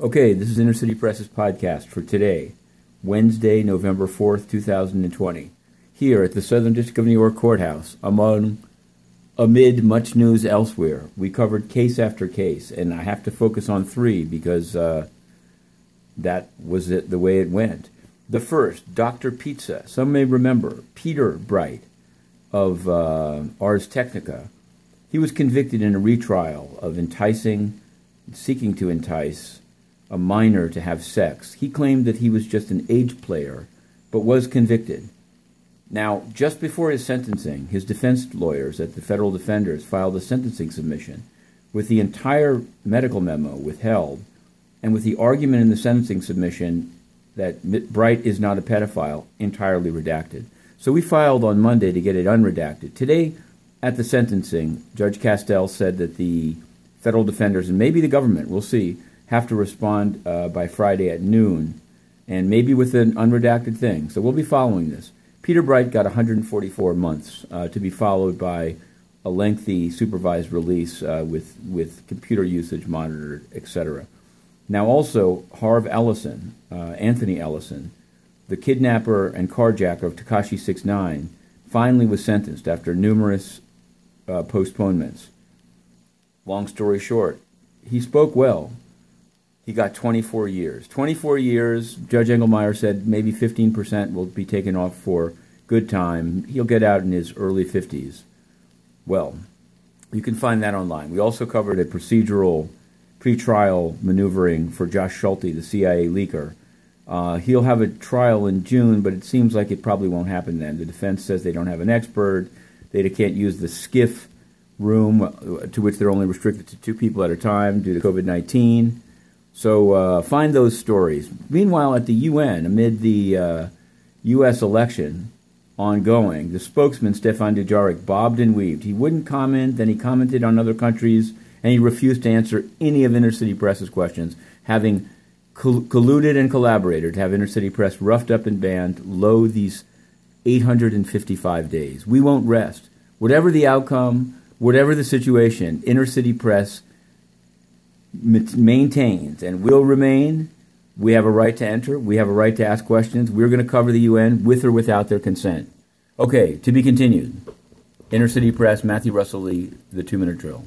Okay, this is Inner City Press's podcast for today, Wednesday, November 4th, 2020, here at the Southern District of New York Courthouse. Among, amid much news elsewhere, we covered case after case, and I have to focus on three because uh, that was it, the way it went. The first, Dr. Pizza. Some may remember Peter Bright of uh, Ars Technica. He was convicted in a retrial of enticing, seeking to entice a minor to have sex. He claimed that he was just an age player, but was convicted. Now, just before his sentencing, his defense lawyers at the federal defenders filed a sentencing submission with the entire medical memo withheld and with the argument in the sentencing submission that Bright is not a pedophile entirely redacted. So we filed on Monday to get it unredacted. Today, at the sentencing, Judge Castel said that the federal defenders and maybe the government, we'll see, have to respond uh, by Friday at noon, and maybe with an unredacted thing. So we'll be following this. Peter Bright got 144 months uh, to be followed by a lengthy supervised release uh, with with computer usage monitored, etc. Now also Harv Ellison, uh, Anthony Ellison, the kidnapper and carjacker of Tekashi 6ix9ine, finally was sentenced after numerous uh, postponements. Long story short, he spoke well he got 24 years. 24 years, Judge Engelmayer said maybe 15% will be taken off for good time. He'll get out in his early 50s. Well, you can find that online. We also covered a procedural pretrial maneuvering for Josh Schulte, the CIA leaker. Uh, he'll have a trial in June, but it seems like it probably won't happen then. The defense says they don't have an expert. They can't use the SCIF room, uh, to which they're only restricted to two people at a time due to COVID 19. So uh, find those stories. Meanwhile, at the UN, amid the uh, U.S. election ongoing, the spokesman, Stefan Dujarric, bobbed and weaved. He wouldn't comment, then he commented on other countries, and he refused to answer any of Inner City Press's questions, having colluded and collaborated to have Inner City Press roughed up and banned low these 855 days. We won't rest. Whatever the outcome, whatever the situation, Inner City Press maintains and will remain. We have a right to enter. We have a right to ask questions. We're going to cover the UN with or without their consent. Okay, to be continued. Inner City Press, Matthew Russell Lee, The Two Minute Drill.